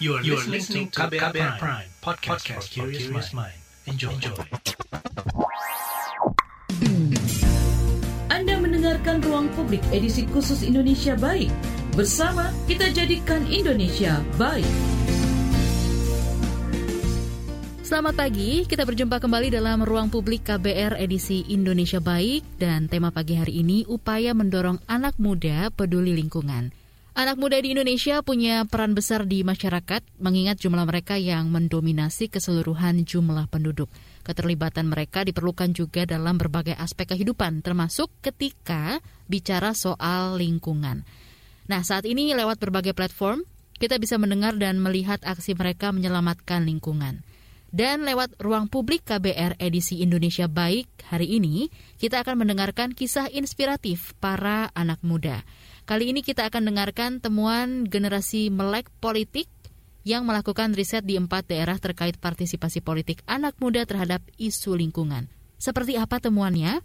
You are, listening to KBR, KBR Prime, podcast, for curious mind. Enjoy. Enjoy. Anda mendengarkan Ruang Publik edisi khusus Indonesia Baik. Bersama kita jadikan Indonesia baik. Selamat pagi, kita berjumpa kembali dalam Ruang Publik KBR edisi Indonesia Baik dan tema pagi hari ini upaya mendorong anak muda peduli lingkungan. Anak muda di Indonesia punya peran besar di masyarakat, mengingat jumlah mereka yang mendominasi keseluruhan jumlah penduduk. Keterlibatan mereka diperlukan juga dalam berbagai aspek kehidupan, termasuk ketika bicara soal lingkungan. Nah, saat ini lewat berbagai platform, kita bisa mendengar dan melihat aksi mereka menyelamatkan lingkungan. Dan lewat ruang publik KBR edisi Indonesia Baik hari ini, kita akan mendengarkan kisah inspiratif para anak muda. Kali ini kita akan dengarkan temuan generasi melek politik yang melakukan riset di empat daerah terkait partisipasi politik anak muda terhadap isu lingkungan. Seperti apa temuannya?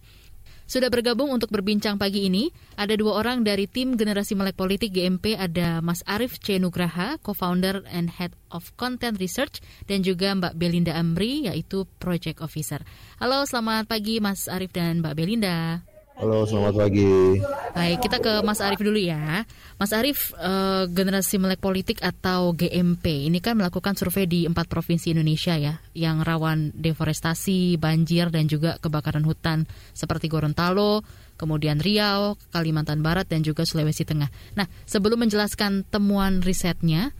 Sudah bergabung untuk berbincang pagi ini, ada dua orang dari tim generasi melek politik GMP, ada Mas Arif C. Nugraha, co-founder and head of content research, dan juga Mbak Belinda Amri, yaitu project officer. Halo, selamat pagi Mas Arif dan Mbak Belinda. Halo, selamat pagi. Baik, kita ke Mas Arief dulu ya. Mas Arief, eh, generasi melek politik atau GMP ini kan melakukan survei di empat provinsi Indonesia ya, yang rawan deforestasi, banjir dan juga kebakaran hutan seperti Gorontalo, kemudian Riau, Kalimantan Barat dan juga Sulawesi Tengah. Nah, sebelum menjelaskan temuan risetnya,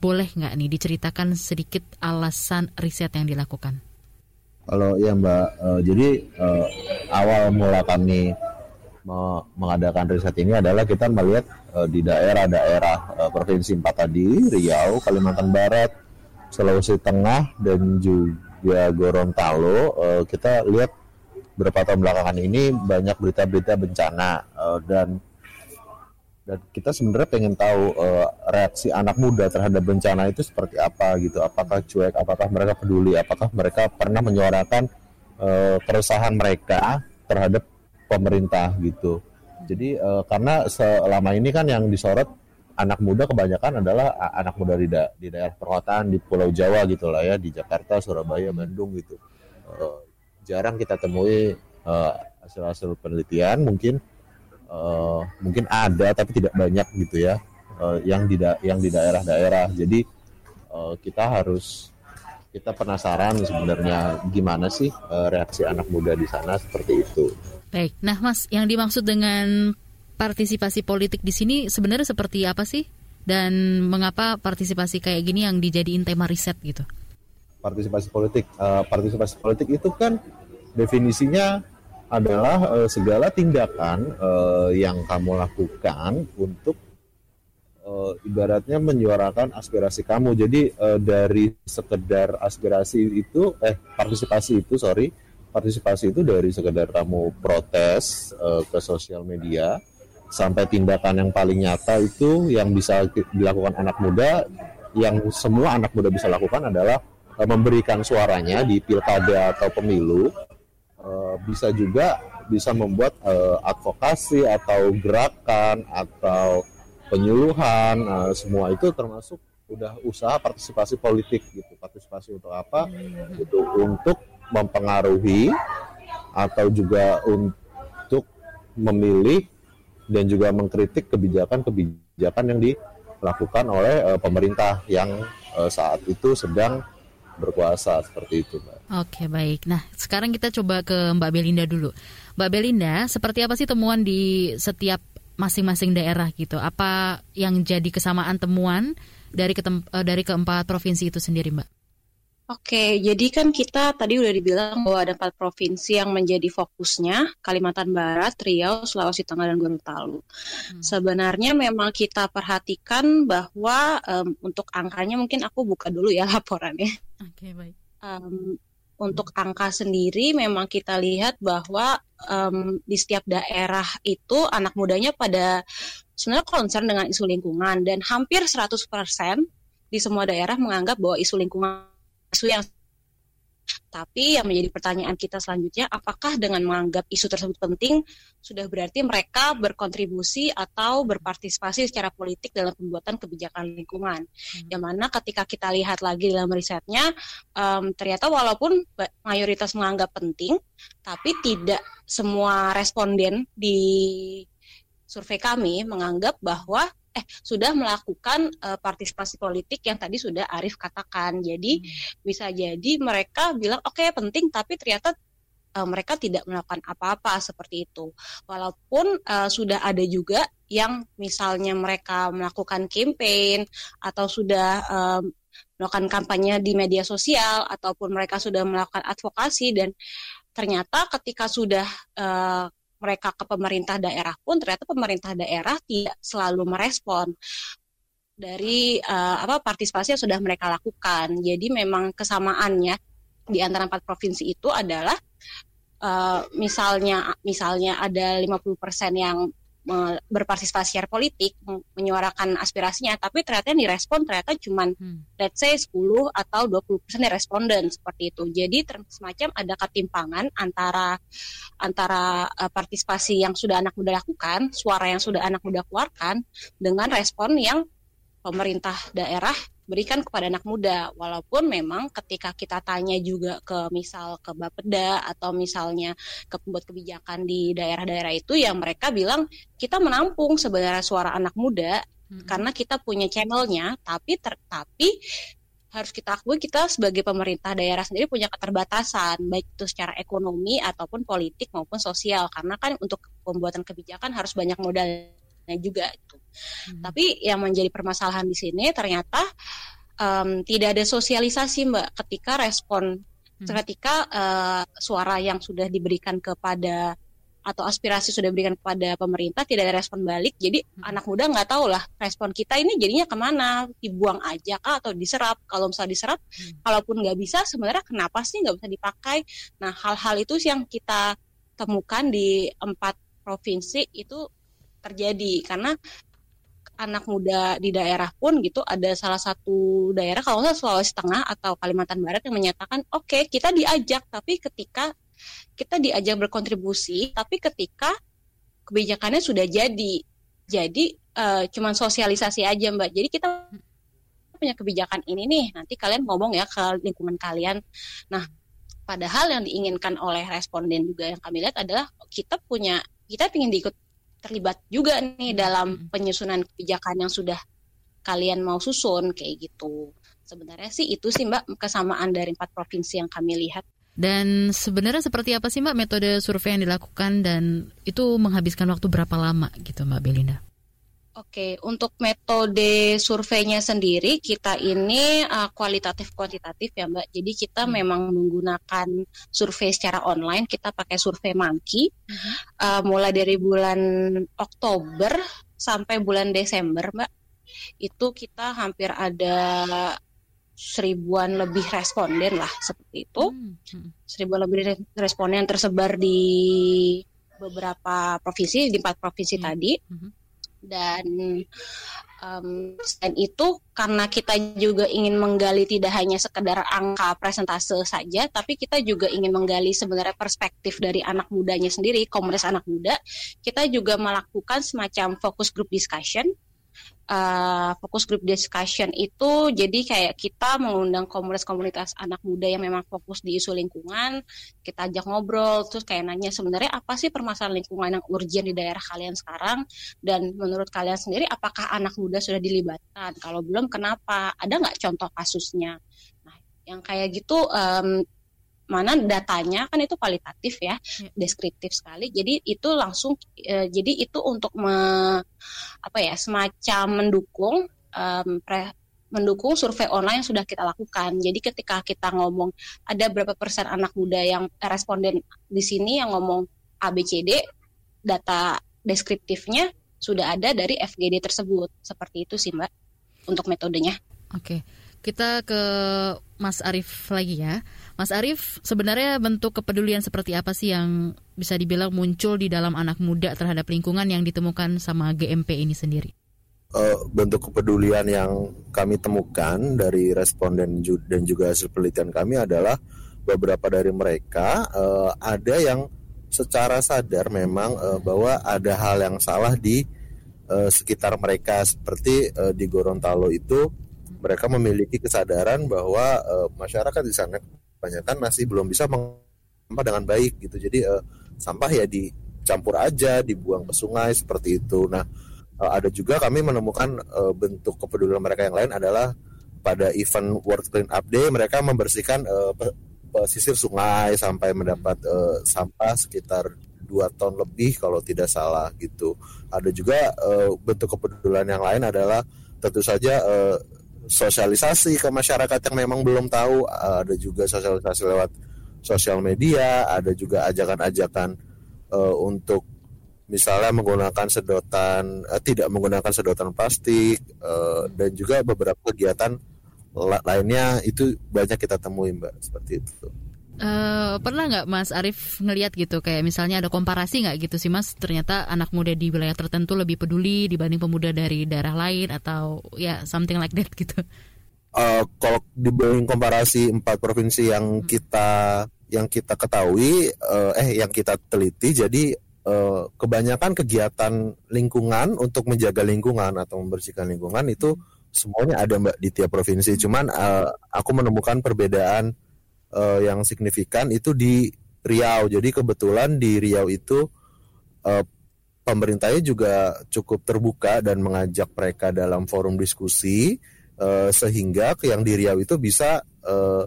boleh nggak nih diceritakan sedikit alasan riset yang dilakukan? Kalau ya Mbak, uh, jadi uh, awal mula kami me mengadakan riset ini adalah kita melihat uh, di daerah-daerah uh, provinsi empat tadi, Riau, Kalimantan Barat, Sulawesi Tengah, dan juga Gorontalo. Uh, kita lihat beberapa tahun belakangan ini banyak berita-berita bencana uh, dan dan kita sebenarnya pengen tahu uh, reaksi anak muda terhadap bencana itu seperti apa gitu. Apakah cuek apakah mereka peduli apakah mereka pernah menyuarakan uh, keresahan mereka terhadap pemerintah gitu. Jadi uh, karena selama ini kan yang disorot anak muda kebanyakan adalah anak muda di, da di daerah perkotaan di Pulau Jawa gitu lah ya di Jakarta Surabaya Bandung gitu. Uh, jarang kita temui hasil-hasil uh, penelitian mungkin uh, mungkin ada tapi tidak banyak gitu ya uh, yang di yang di daerah-daerah. Jadi uh, kita harus kita penasaran sebenarnya gimana sih uh, reaksi anak muda di sana seperti itu. Baik, nah Mas, yang dimaksud dengan partisipasi politik di sini sebenarnya seperti apa sih? Dan mengapa partisipasi kayak gini yang dijadiin tema riset gitu? Partisipasi politik, uh, partisipasi politik itu kan definisinya adalah uh, segala tindakan uh, yang kamu lakukan untuk uh, ibaratnya menyuarakan aspirasi kamu. Jadi uh, dari sekedar aspirasi itu eh partisipasi itu sorry partisipasi itu dari sekedar kamu protes uh, ke sosial media sampai tindakan yang paling nyata itu yang bisa dilakukan anak muda yang semua anak muda bisa lakukan adalah uh, memberikan suaranya di pilkada atau pemilu Eh, bisa juga bisa membuat uh, advokasi atau gerakan atau penyuluhan uh, semua itu termasuk udah usaha partisipasi politik gitu. Partisipasi untuk apa? Itu untuk mempengaruhi atau juga untuk memilih dan juga mengkritik kebijakan-kebijakan yang dilakukan oleh uh, pemerintah yang uh, saat itu sedang berkuasa seperti itu Mbak. Oke baik. Nah sekarang kita coba ke Mbak Belinda dulu. Mbak Belinda, seperti apa sih temuan di setiap masing-masing daerah gitu? Apa yang jadi kesamaan temuan dari ketem eh, dari keempat provinsi itu sendiri Mbak? Oke, jadi kan kita tadi udah dibilang bahwa ada empat provinsi yang menjadi fokusnya, Kalimantan Barat, Riau, Sulawesi Tengah, dan Gorontalo. Hmm. Sebenarnya memang kita perhatikan bahwa um, untuk angkanya mungkin aku buka dulu ya laporannya. Oke, baik. Um, untuk angka sendiri memang kita lihat bahwa um, di setiap daerah itu anak mudanya pada sebenarnya concern dengan isu lingkungan dan hampir 100% di semua daerah menganggap bahwa isu lingkungan isu yang Tapi yang menjadi pertanyaan kita selanjutnya, apakah dengan menganggap isu tersebut penting, sudah berarti mereka berkontribusi atau berpartisipasi secara politik dalam pembuatan kebijakan lingkungan? Hmm. Yang mana ketika kita lihat lagi dalam risetnya, um, ternyata walaupun mayoritas menganggap penting, tapi tidak semua responden di survei kami menganggap bahwa eh sudah melakukan uh, partisipasi politik yang tadi sudah Arif katakan. Jadi hmm. bisa jadi mereka bilang oke okay, penting tapi ternyata uh, mereka tidak melakukan apa-apa seperti itu. Walaupun uh, sudah ada juga yang misalnya mereka melakukan campaign atau sudah um, melakukan kampanye di media sosial ataupun mereka sudah melakukan advokasi dan ternyata ketika sudah uh, mereka ke pemerintah daerah pun ternyata pemerintah daerah tidak selalu merespon dari uh, apa partisipasi yang sudah mereka lakukan. Jadi memang kesamaannya di antara empat provinsi itu adalah uh, misalnya misalnya ada 50% yang berpartisipasi secara politik, menyuarakan aspirasinya, tapi ternyata yang direspon ternyata cuma hmm. let's say 10 atau 20 persen responden seperti itu. Jadi semacam ada ketimpangan antara antara uh, partisipasi yang sudah anak muda lakukan, suara yang sudah anak muda keluarkan dengan respon yang pemerintah daerah berikan kepada anak muda. Walaupun memang ketika kita tanya juga ke misal ke Bapeda atau misalnya ke pembuat kebijakan di daerah-daerah itu yang mereka bilang kita menampung sebenarnya suara anak muda hmm. karena kita punya channelnya. Tapi ter, tapi harus kita akui kita sebagai pemerintah daerah sendiri punya keterbatasan baik itu secara ekonomi ataupun politik maupun sosial. Karena kan untuk pembuatan kebijakan harus banyak modal juga itu. Hmm. Tapi yang menjadi permasalahan di sini ternyata um, tidak ada sosialisasi Mbak ketika respon hmm. ketika uh, suara yang sudah diberikan kepada atau aspirasi sudah diberikan kepada pemerintah tidak ada respon balik jadi hmm. anak muda nggak tahu lah respon kita ini jadinya ke mana dibuang aja kah atau diserap kalau misalnya diserap hmm. kalaupun nggak bisa sebenarnya kenapa sih nggak bisa dipakai nah hal-hal itu yang kita temukan di empat provinsi itu terjadi. Karena anak muda di daerah pun gitu ada salah satu daerah kalau nggak Sulawesi Tengah atau Kalimantan Barat yang menyatakan oke okay, kita diajak tapi ketika kita diajak berkontribusi tapi ketika kebijakannya sudah jadi. Jadi uh, cuman sosialisasi aja mbak. Jadi kita punya kebijakan ini nih nanti kalian ngomong ya ke lingkungan kalian. Nah padahal yang diinginkan oleh responden juga yang kami lihat adalah kita punya kita ingin diikut terlibat juga nih hmm. dalam penyusunan kebijakan yang sudah kalian mau susun kayak gitu. Sebenarnya sih itu sih Mbak kesamaan dari empat provinsi yang kami lihat. Dan sebenarnya seperti apa sih Mbak metode survei yang dilakukan dan itu menghabiskan waktu berapa lama gitu Mbak Belinda? Oke, untuk metode surveinya sendiri kita ini uh, kualitatif kuantitatif ya Mbak. Jadi kita hmm. memang menggunakan survei secara online. Kita pakai survei Monkey hmm. uh, mulai dari bulan Oktober sampai bulan Desember Mbak. Itu kita hampir ada seribuan lebih responden lah seperti itu. Hmm. hmm. Seribuan lebih responden tersebar di beberapa provinsi di empat provinsi hmm. tadi. Hmm dan um, selain itu karena kita juga ingin menggali tidak hanya sekedar angka presentase saja tapi kita juga ingin menggali sebenarnya perspektif dari anak mudanya sendiri komunitas anak muda kita juga melakukan semacam fokus group discussion uh, fokus group discussion itu jadi kayak kita mengundang komunitas-komunitas anak muda yang memang fokus di isu lingkungan, kita ajak ngobrol, terus kayak nanya sebenarnya apa sih permasalahan lingkungan yang urgent di daerah kalian sekarang dan menurut kalian sendiri apakah anak muda sudah dilibatkan? Kalau belum kenapa? Ada nggak contoh kasusnya? Nah, yang kayak gitu um, mana datanya kan itu kualitatif ya, ya, deskriptif sekali. Jadi itu langsung e, jadi itu untuk me, apa ya semacam mendukung um, pre, mendukung survei online yang sudah kita lakukan. Jadi ketika kita ngomong ada berapa persen anak muda yang responden di sini yang ngomong ABCD, data deskriptifnya sudah ada dari FGD tersebut. Seperti itu sih Mbak untuk metodenya. Oke. Kita ke Mas Arief lagi ya. Mas Arief, sebenarnya bentuk kepedulian seperti apa sih yang bisa dibilang muncul di dalam anak muda terhadap lingkungan yang ditemukan sama GMP ini sendiri? Uh, bentuk kepedulian yang kami temukan dari responden dan juga hasil penelitian kami adalah beberapa dari mereka uh, ada yang secara sadar memang uh, bahwa ada hal yang salah di uh, sekitar mereka seperti uh, di Gorontalo itu mereka memiliki kesadaran bahwa uh, masyarakat di sana kebanyakan masih belum bisa mengolah dengan baik gitu jadi uh, sampah ya dicampur aja dibuang ke sungai seperti itu nah uh, ada juga kami menemukan uh, bentuk kepedulian mereka yang lain adalah pada event World Clean Up Day mereka membersihkan uh, pesisir sungai sampai mendapat uh, sampah sekitar dua ton lebih kalau tidak salah gitu. Ada juga uh, bentuk kepedulian yang lain adalah tentu saja uh, sosialisasi ke masyarakat yang memang belum tahu. Ada juga sosialisasi lewat sosial media. Ada juga ajakan-ajakan uh, untuk misalnya menggunakan sedotan, uh, tidak menggunakan sedotan plastik, uh, dan juga beberapa kegiatan lainnya itu banyak kita temui mbak seperti itu. Uh, pernah nggak Mas Arief ngelihat gitu kayak misalnya ada komparasi nggak gitu sih Mas ternyata anak muda di wilayah tertentu lebih peduli dibanding pemuda dari daerah lain atau ya something like that gitu? Uh, kalau dibanding komparasi empat provinsi yang hmm. kita yang kita ketahui uh, eh yang kita teliti jadi uh, kebanyakan kegiatan lingkungan untuk menjaga lingkungan atau membersihkan lingkungan itu hmm semuanya ada mbak di tiap provinsi. Cuman uh, aku menemukan perbedaan uh, yang signifikan itu di Riau. Jadi kebetulan di Riau itu uh, pemerintahnya juga cukup terbuka dan mengajak mereka dalam forum diskusi uh, sehingga yang di Riau itu bisa uh,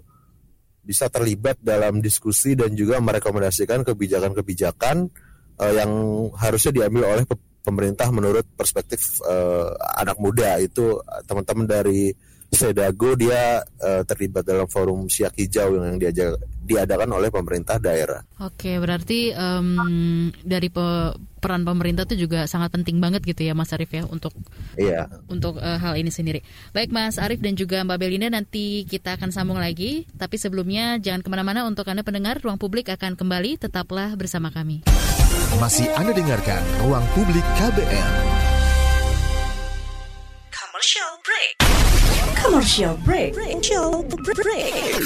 bisa terlibat dalam diskusi dan juga merekomendasikan kebijakan-kebijakan uh, yang harusnya diambil oleh pemerintah menurut perspektif uh, anak muda itu teman-teman dari Sedago dia uh, terlibat dalam forum siak hijau yang diajak, diadakan oleh pemerintah daerah. Oke, berarti um, dari pe, peran pemerintah itu juga sangat penting banget gitu ya Mas Arief ya untuk iya. untuk uh, hal ini sendiri. Baik Mas Arief dan juga Mbak Belinda nanti kita akan sambung lagi. Tapi sebelumnya jangan ke mana-mana untuk anda pendengar ruang publik akan kembali tetaplah bersama kami. Masih anda dengarkan ruang publik KBR. Commercial break. Commercial break. Commercial break.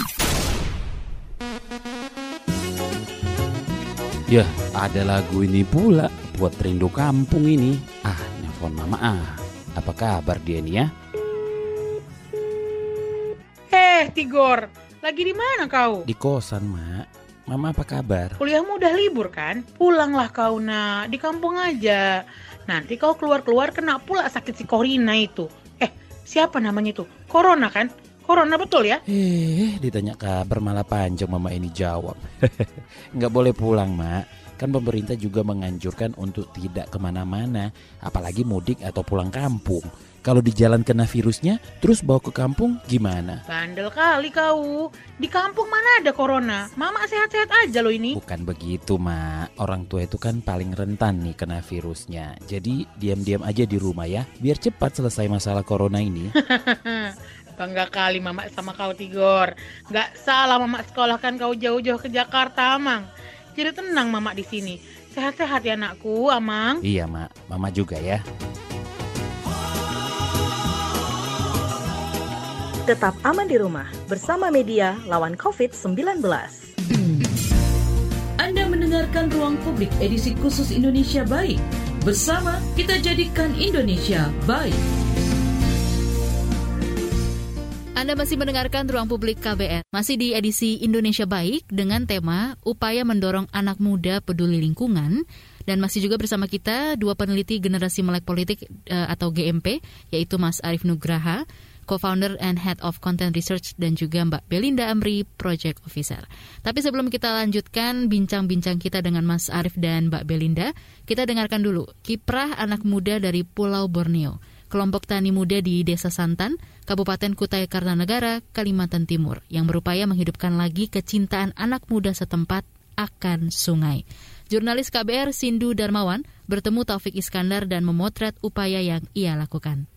Ya, ada lagu ini pula buat rindu kampung ini. Ah, nelfon mama ah. Apa kabar dia nih ya? Eh, Tigor, lagi di mana kau? Di kosan, Mak. Mama apa kabar? Kuliahmu udah libur kan? Pulanglah kau, nak. Di kampung aja. Nanti kau keluar-keluar kena pula sakit si Corina itu. Siapa namanya itu? Corona kan? Corona betul ya? Eh, ditanya kabar malah panjang mama ini jawab. Nggak boleh pulang, Mak. Kan pemerintah juga menganjurkan untuk tidak ke mana-mana, apalagi mudik atau pulang kampung. Kalau di jalan kena virusnya, terus bawa ke kampung gimana? Bandel kali kau. Di kampung mana ada corona? Mama sehat-sehat aja loh ini. Bukan begitu, Mak. Orang tua itu kan paling rentan nih kena virusnya. Jadi diam-diam aja di rumah ya, biar cepat selesai masalah corona ini. Bangga kali Mama sama kau Tigor. Gak salah Mama sekolahkan kau jauh-jauh ke Jakarta, Amang. Jadi tenang Mama di sini. Sehat-sehat ya anakku, Amang. Iya, Mak. Mama juga ya. Tetap aman di rumah bersama media lawan COVID-19. Anda mendengarkan Ruang Publik edisi khusus Indonesia Baik. Bersama kita jadikan Indonesia baik. Anda masih mendengarkan Ruang Publik KBR. Masih di edisi Indonesia Baik dengan tema Upaya Mendorong Anak Muda Peduli Lingkungan. Dan masih juga bersama kita dua peneliti generasi melek politik uh, atau GMP, yaitu Mas Arief Nugraha co-founder and head of content research dan juga Mbak Belinda Amri, project officer. Tapi sebelum kita lanjutkan bincang-bincang kita dengan Mas Arif dan Mbak Belinda, kita dengarkan dulu kiprah anak muda dari Pulau Borneo kelompok tani muda di Desa Santan, Kabupaten Kutai Kartanegara, Kalimantan Timur, yang berupaya menghidupkan lagi kecintaan anak muda setempat akan sungai. Jurnalis KBR Sindu Darmawan bertemu Taufik Iskandar dan memotret upaya yang ia lakukan.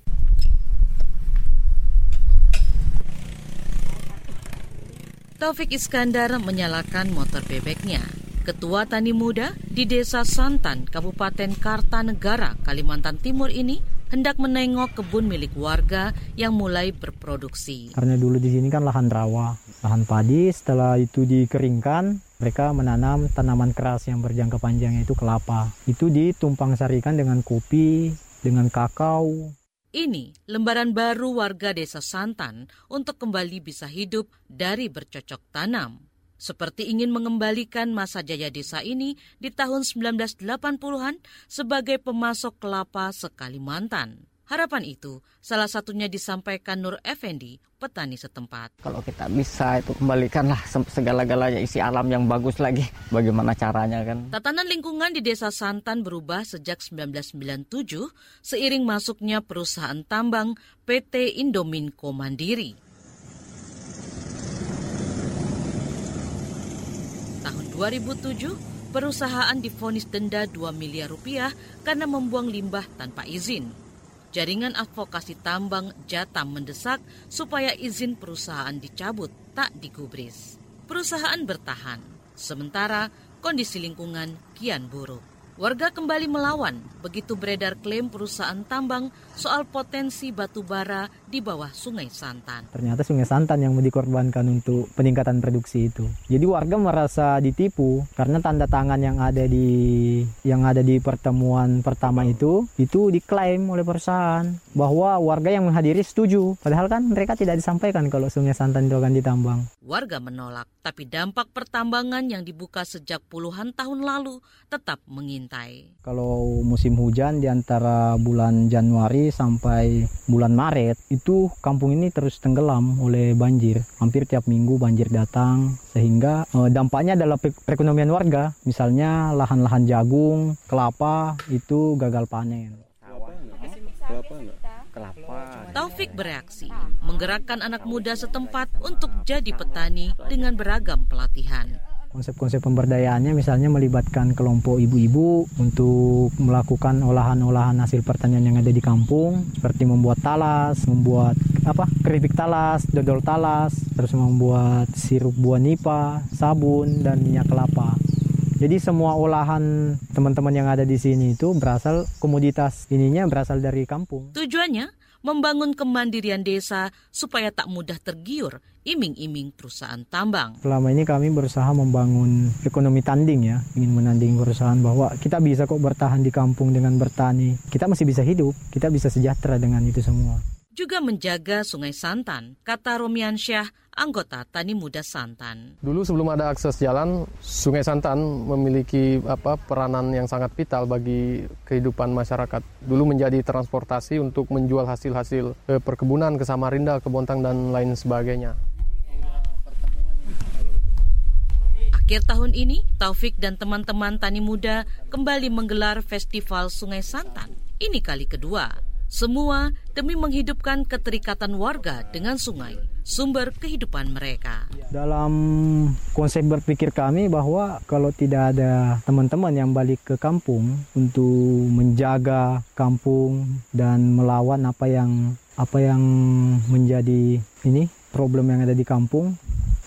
Taufik Iskandar menyalakan motor bebeknya. Ketua Tani Muda di Desa Santan, Kabupaten Kartanegara, Kalimantan Timur ini hendak menengok kebun milik warga yang mulai berproduksi. Karena dulu di sini kan lahan rawa, lahan padi, setelah itu dikeringkan, mereka menanam tanaman keras yang berjangka panjang yaitu kelapa. Itu ditumpang sarikan dengan kopi, dengan kakao. Ini lembaran baru warga desa Santan untuk kembali bisa hidup dari bercocok tanam seperti ingin mengembalikan masa jaya desa ini di tahun 1980-an sebagai pemasok kelapa sekalimantan. Harapan itu salah satunya disampaikan Nur Effendi, petani setempat. Kalau kita bisa itu kembalikanlah segala-galanya isi alam yang bagus lagi. Bagaimana caranya kan? Tatanan lingkungan di Desa Santan berubah sejak 1997 seiring masuknya perusahaan tambang PT Indominco Mandiri. 2007, perusahaan difonis denda 2 miliar rupiah karena membuang limbah tanpa izin. Jaringan advokasi tambang Jatam mendesak supaya izin perusahaan dicabut, tak digubris. Perusahaan bertahan, sementara kondisi lingkungan kian buruk. Warga kembali melawan begitu beredar klaim perusahaan tambang soal potensi batu bara di bawah Sungai Santan. Ternyata Sungai Santan yang dikorbankan untuk peningkatan produksi itu. Jadi warga merasa ditipu karena tanda tangan yang ada di yang ada di pertemuan pertama itu itu diklaim oleh perusahaan bahwa warga yang menghadiri setuju. Padahal kan mereka tidak disampaikan kalau Sungai Santan itu akan ditambang. Warga menolak, tapi dampak pertambangan yang dibuka sejak puluhan tahun lalu tetap mengintai. Kalau musim hujan di antara bulan Januari sampai bulan Maret itu kampung ini terus tenggelam oleh banjir. Hampir tiap minggu banjir datang sehingga eh, dampaknya adalah perekonomian warga. Misalnya lahan-lahan jagung, kelapa itu gagal panen. Taufik bereaksi, menggerakkan anak muda setempat untuk jadi petani dengan beragam pelatihan. Konsep-konsep pemberdayaannya misalnya melibatkan kelompok ibu-ibu untuk melakukan olahan-olahan hasil pertanian yang ada di kampung seperti membuat talas, membuat apa keripik talas, dodol talas, terus membuat sirup buah nipa, sabun dan minyak kelapa. Jadi semua olahan teman-teman yang ada di sini itu berasal komoditas ininya berasal dari kampung. Tujuannya membangun kemandirian desa supaya tak mudah tergiur iming-iming perusahaan tambang. Selama ini kami berusaha membangun ekonomi tanding ya, ingin menanding perusahaan bahwa kita bisa kok bertahan di kampung dengan bertani. Kita masih bisa hidup, kita bisa sejahtera dengan itu semua juga menjaga Sungai Santan, kata Romian Syah, anggota Tani Muda Santan. Dulu sebelum ada akses jalan, Sungai Santan memiliki apa peranan yang sangat vital bagi kehidupan masyarakat. Dulu menjadi transportasi untuk menjual hasil-hasil eh, perkebunan ke Samarinda, ke Bontang dan lain sebagainya. Akhir tahun ini, Taufik dan teman-teman Tani Muda kembali menggelar Festival Sungai Santan. Ini kali kedua. Semua demi menghidupkan keterikatan warga dengan sungai, sumber kehidupan mereka. Dalam konsep berpikir kami bahwa kalau tidak ada teman-teman yang balik ke kampung untuk menjaga kampung dan melawan apa yang apa yang menjadi ini problem yang ada di kampung,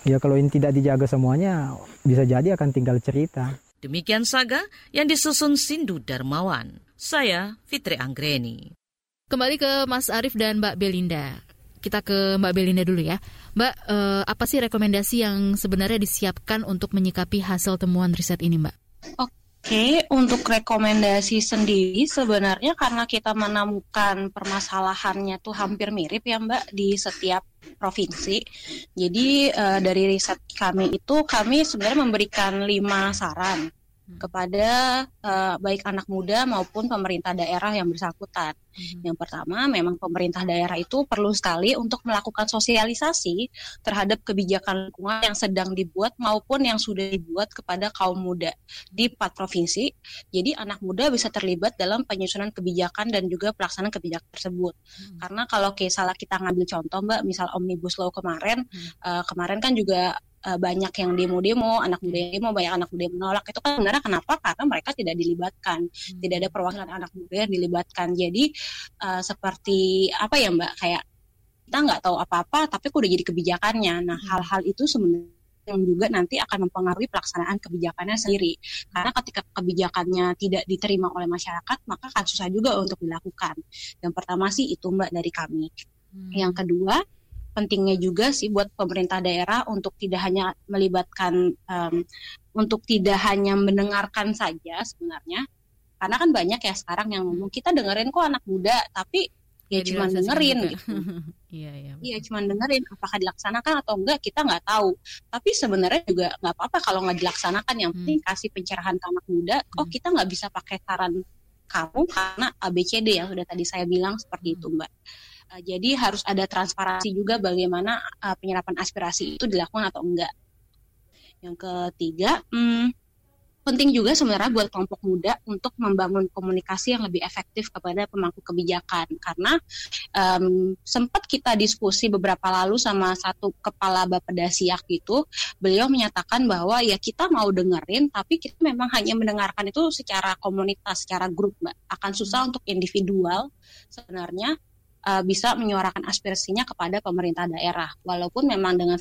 ya kalau ini tidak dijaga semuanya bisa jadi akan tinggal cerita. Demikian saga yang disusun Sindu Darmawan. Saya Fitri Anggreni. Kembali ke Mas Arief dan Mbak Belinda. Kita ke Mbak Belinda dulu ya. Mbak, eh, apa sih rekomendasi yang sebenarnya disiapkan untuk menyikapi hasil temuan riset ini, Mbak? Oke, untuk rekomendasi sendiri sebenarnya karena kita menemukan permasalahannya tuh hampir mirip ya Mbak di setiap provinsi. Jadi uh, dari riset kami itu kami sebenarnya memberikan lima saran Hmm. kepada uh, baik anak muda maupun pemerintah daerah yang bersangkutan. Hmm. Yang pertama, memang pemerintah daerah itu perlu sekali untuk melakukan sosialisasi terhadap kebijakan lingkungan yang sedang dibuat maupun yang sudah dibuat kepada kaum muda di empat provinsi. Jadi anak muda bisa terlibat dalam penyusunan kebijakan dan juga pelaksanaan kebijakan tersebut. Hmm. Karena kalau salah kita ngambil contoh Mbak, misal Omnibus Law kemarin, hmm. uh, kemarin kan juga uh, banyak yang demo-demo, anak muda yang demo, banyak anak muda yang menolak. Itu kan sebenarnya kenapa? Karena mereka tidak dilibatkan, hmm. tidak ada perwakilan anak muda yang dilibatkan. Jadi uh, seperti apa ya Mbak? Kayak kita nggak tahu apa-apa, tapi kok udah jadi kebijakannya. Nah, hmm. hal-hal itu sebenarnya yang juga nanti akan mempengaruhi pelaksanaan kebijakannya sendiri. Karena ketika kebijakannya tidak diterima oleh masyarakat, maka akan susah juga untuk dilakukan. Yang pertama sih itu Mbak dari kami. Hmm. Yang kedua, pentingnya juga sih buat pemerintah daerah untuk tidak hanya melibatkan um, untuk tidak hanya mendengarkan saja sebenarnya karena kan banyak ya sekarang yang ngomong kita dengerin kok anak muda tapi ya, ya cuma dengerin gitu. Iya, iya. Iya, cuma dengerin apakah dilaksanakan atau enggak kita nggak tahu. Tapi sebenarnya juga nggak apa-apa kalau nggak dilaksanakan. Yang penting hmm. kasih pencerahan ke anak muda. Hmm. Oh, kita nggak bisa pakai saran kamu karena ABCD yang sudah tadi saya bilang seperti hmm. itu, Mbak. Uh, jadi harus ada transparansi juga bagaimana uh, penyerapan aspirasi itu dilakukan atau enggak. Yang ketiga, hmm, penting juga sebenarnya buat kelompok muda untuk membangun komunikasi yang lebih efektif kepada pemangku kebijakan. Karena um, sempat kita diskusi beberapa lalu sama satu kepala Bapeda Siak gitu beliau menyatakan bahwa ya kita mau dengerin tapi kita memang hanya mendengarkan itu secara komunitas secara grup mbak. Akan susah untuk individual sebenarnya uh, bisa menyuarakan aspirasinya kepada pemerintah daerah. Walaupun memang dengan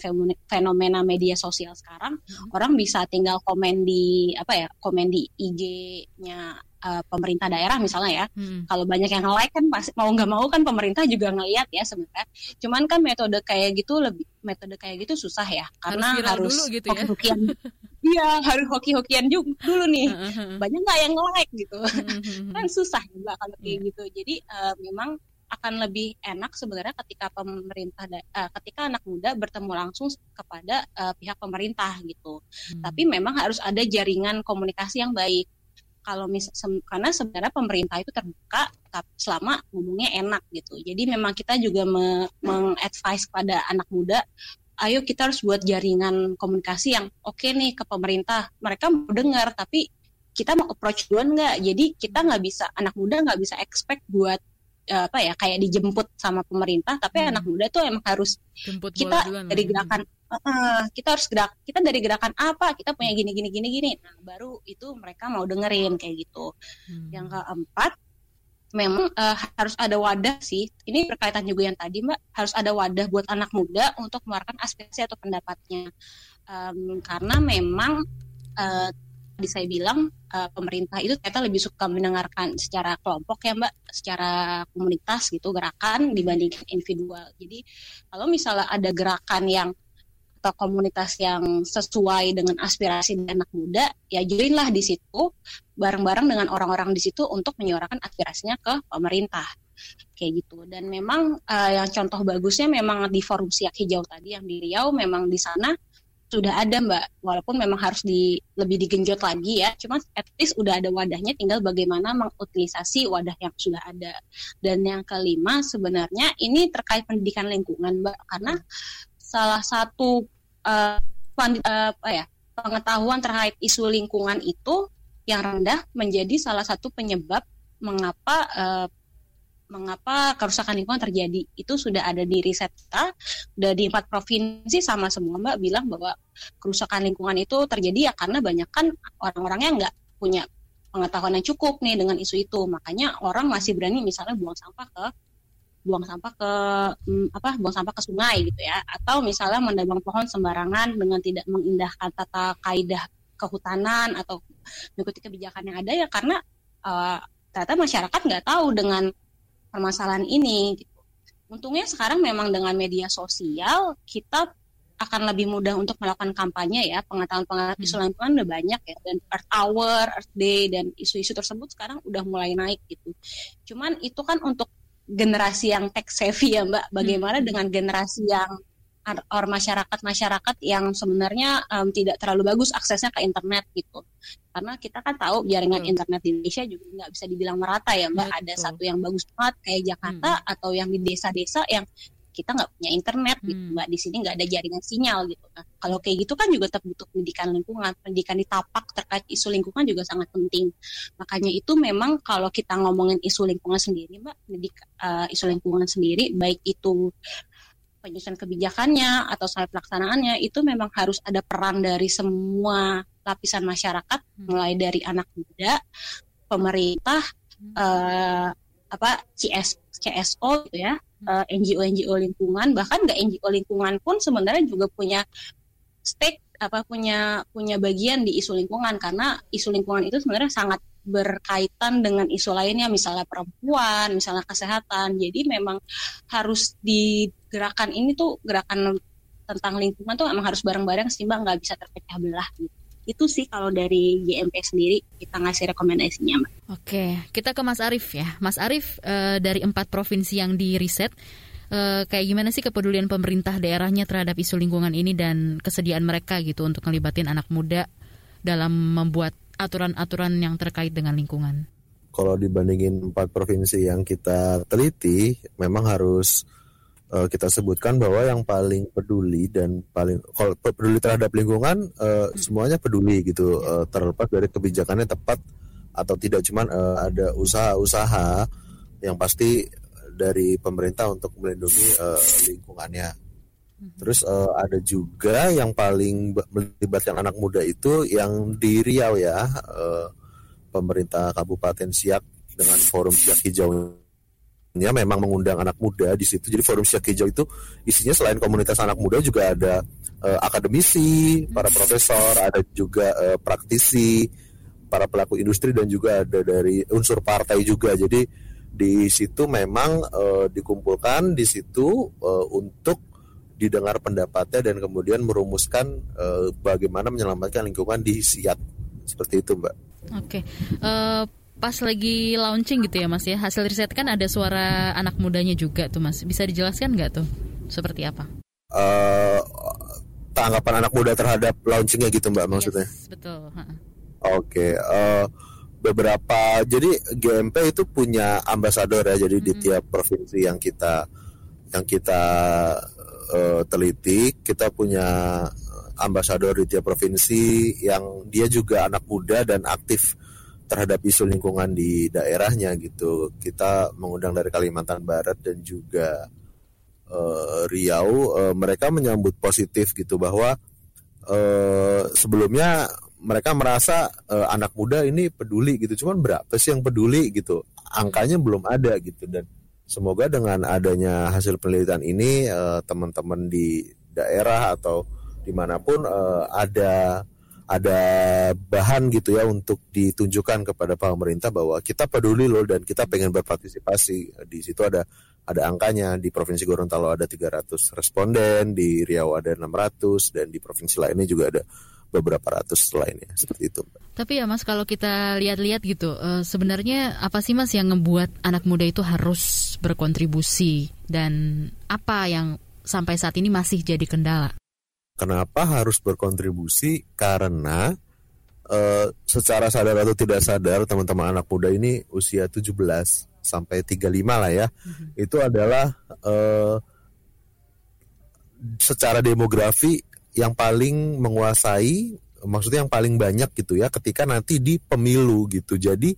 fenomena media sosial sekarang hmm. orang bisa tinggal komen di apa ya, komen di IG-nya uh, pemerintah daerah misalnya ya. Hmm. Kalau banyak yang like kan pasti mau nggak mau kan pemerintah juga ngeliat ya sebenarnya. Cuman kan metode kayak gitu lebih metode kayak gitu susah ya karena harus, harus dulu gitu ya. hoki-hokian. Iya, harus hoki-hokian juga dulu nih. Banyak nggak yang like gitu. kan susah juga kalau kayak yeah. gitu. Jadi uh, memang akan lebih enak sebenarnya ketika pemerintah uh, ketika anak muda bertemu langsung kepada uh, pihak pemerintah gitu. Hmm. Tapi memang harus ada jaringan komunikasi yang baik. Kalau mis sem karena sebenarnya pemerintah itu terbuka selama ngomongnya enak gitu. Jadi memang kita juga me mengadvise pada anak muda ayo kita harus buat jaringan komunikasi yang oke okay nih ke pemerintah. Mereka mau dengar tapi kita mau approach duluan nggak? Jadi kita nggak bisa anak muda nggak bisa expect buat apa ya kayak dijemput sama pemerintah tapi hmm. anak muda tuh emang harus Jemput kita dari gerakan uh, kita harus gerak kita dari gerakan apa kita punya gini gini gini gini. Nah baru itu mereka mau dengerin kayak gitu. Hmm. yang keempat memang uh, harus ada wadah sih. Ini berkaitan juga yang tadi mbak. Harus ada wadah buat anak muda untuk mengeluarkan aspirasi atau pendapatnya. Um, karena memang uh, tadi saya bilang uh, pemerintah itu ternyata lebih suka mendengarkan secara kelompok ya mbak, secara komunitas gitu gerakan dibandingkan individual. Jadi kalau misalnya ada gerakan yang atau komunitas yang sesuai dengan aspirasi anak muda, ya joinlah di situ bareng-bareng dengan orang-orang di situ untuk menyuarakan aspirasinya ke pemerintah kayak gitu. Dan memang uh, yang contoh bagusnya memang di forum siak hijau tadi yang di Riau memang di sana sudah ada mbak. Walaupun memang harus di lebih digenjot lagi ya. Cuma at least udah ada wadahnya tinggal bagaimana mengutilisasi wadah yang sudah ada. Dan yang kelima sebenarnya ini terkait pendidikan lingkungan mbak. Karena salah satu uh, apa ya pengetahuan terkait isu lingkungan itu yang rendah menjadi salah satu penyebab mengapa uh, mengapa kerusakan lingkungan terjadi. Itu sudah ada di riset kita sudah di empat provinsi sama semua mbak bilang bahwa kerusakan lingkungan itu terjadi ya karena banyak kan orang-orangnya nggak punya pengetahuan yang cukup nih dengan isu itu. Makanya orang masih berani misalnya buang sampah ke buang sampah ke hmm, apa buang sampah ke sungai gitu ya. Atau misalnya menebang pohon sembarangan dengan tidak mengindahkan tata kaidah kehutanan atau mengikuti kebijakan yang ada ya karena uh, ternyata masyarakat nggak tahu dengan permasalahan ini gitu. Untungnya sekarang memang dengan media sosial kita akan lebih mudah untuk melakukan kampanye ya pengetahuan-pengetahuan hmm. isu lingkungan udah banyak ya dan Earth Hour, Earth Day dan isu-isu tersebut sekarang udah mulai naik gitu. Cuman itu kan untuk generasi yang tech savvy ya Mbak. Bagaimana hmm. dengan generasi yang or masyarakat-masyarakat yang sebenarnya um, tidak terlalu bagus aksesnya ke internet gitu. Karena kita kan tahu jaringan hmm. internet di Indonesia juga nggak bisa dibilang merata ya mbak. Betul. Ada satu yang bagus banget kayak Jakarta hmm. atau yang di desa-desa yang kita nggak punya internet gitu, hmm. gitu mbak. Di sini nggak ada jaringan sinyal gitu. Nah, kalau kayak gitu kan juga tetap butuh pendidikan lingkungan, pendidikan di tapak terkait isu lingkungan juga sangat penting. Makanya itu memang kalau kita ngomongin isu lingkungan sendiri mbak, pendidik uh, isu lingkungan sendiri baik itu penyusunan kebijakannya atau soal pelaksanaannya itu memang harus ada peran dari semua lapisan masyarakat hmm. mulai dari anak muda, pemerintah, hmm. uh, apa CS CSO gitu ya, hmm. eh, NGO NGO lingkungan bahkan nggak NGO lingkungan pun sebenarnya juga punya stake apa punya punya bagian di isu lingkungan karena isu lingkungan itu sebenarnya sangat berkaitan dengan isu lainnya misalnya perempuan, misalnya kesehatan. Jadi memang harus di gerakan ini tuh gerakan tentang lingkungan tuh memang harus bareng-bareng seimbang nggak bisa terpecah belah gitu. Itu sih kalau dari GMP sendiri kita ngasih rekomendasinya, Mbak. Oke, kita ke Mas Arief ya. Mas Arief e, dari empat provinsi yang di riset e, kayak gimana sih kepedulian pemerintah daerahnya terhadap isu lingkungan ini dan kesediaan mereka gitu untuk ngelibatin anak muda dalam membuat aturan-aturan yang terkait dengan lingkungan? Kalau dibandingin empat provinsi yang kita teliti, memang harus uh, kita sebutkan bahwa yang paling peduli dan paling kalau peduli terhadap lingkungan uh, hmm. semuanya peduli gitu uh, terlepas dari kebijakannya tepat atau tidak cuman uh, ada usaha-usaha yang pasti dari pemerintah untuk melindungi uh, lingkungannya Terus uh, ada juga yang paling melibatkan anak muda itu yang di Riau ya, uh, pemerintah Kabupaten Siak dengan Forum Siak Hijau nya memang mengundang anak muda di situ. Jadi Forum Siak Hijau itu isinya selain komunitas anak muda juga ada uh, akademisi, para profesor, ada juga uh, praktisi, para pelaku industri dan juga ada dari unsur partai juga. Jadi di situ memang uh, dikumpulkan di situ uh, untuk didengar pendapatnya dan kemudian merumuskan uh, bagaimana menyelamatkan lingkungan di Siak seperti itu Mbak. Oke, okay. uh, eh, pas lagi launching gitu ya Mas ya hasil riset kan ada suara anak mudanya juga tuh Mas bisa dijelaskan nggak tuh seperti apa? Uh, tanggapan anak muda terhadap launchingnya gitu Mbak maksudnya? Yes, betul. Oke. Okay, uh, beberapa jadi GMP itu punya ambasador ya jadi mm -hmm. di tiap provinsi yang kita yang kita uh, teliti kita punya ambasador di tiap provinsi yang dia juga anak muda dan aktif terhadap isu lingkungan di daerahnya gitu. Kita mengundang dari Kalimantan Barat dan juga uh, Riau, uh, mereka menyambut positif gitu bahwa uh, sebelumnya mereka merasa uh, anak muda ini peduli gitu. Cuman berapa sih yang peduli gitu? Angkanya belum ada gitu dan semoga dengan adanya hasil penelitian ini uh, teman-teman di daerah atau di mana pun uh, ada ada bahan gitu ya untuk ditunjukkan kepada pemerintah bahwa kita peduli loh dan kita pengen berpartisipasi. Di situ ada ada angkanya. Di provinsi Gorontalo ada 300 responden di Riau ada 600 dan di provinsi lainnya juga ada beberapa ratus lainnya seperti itu. Tapi ya Mas kalau kita lihat-lihat gitu uh, sebenarnya apa sih Mas yang membuat anak muda itu harus berkontribusi dan apa yang sampai saat ini masih jadi kendala? Kenapa harus berkontribusi? Karena uh, secara sadar atau tidak sadar teman-teman anak muda ini usia 17 sampai 35 lah ya. Mm-hmm. Itu adalah uh, secara demografi yang paling menguasai maksudnya yang paling banyak gitu ya ketika nanti di pemilu gitu. Jadi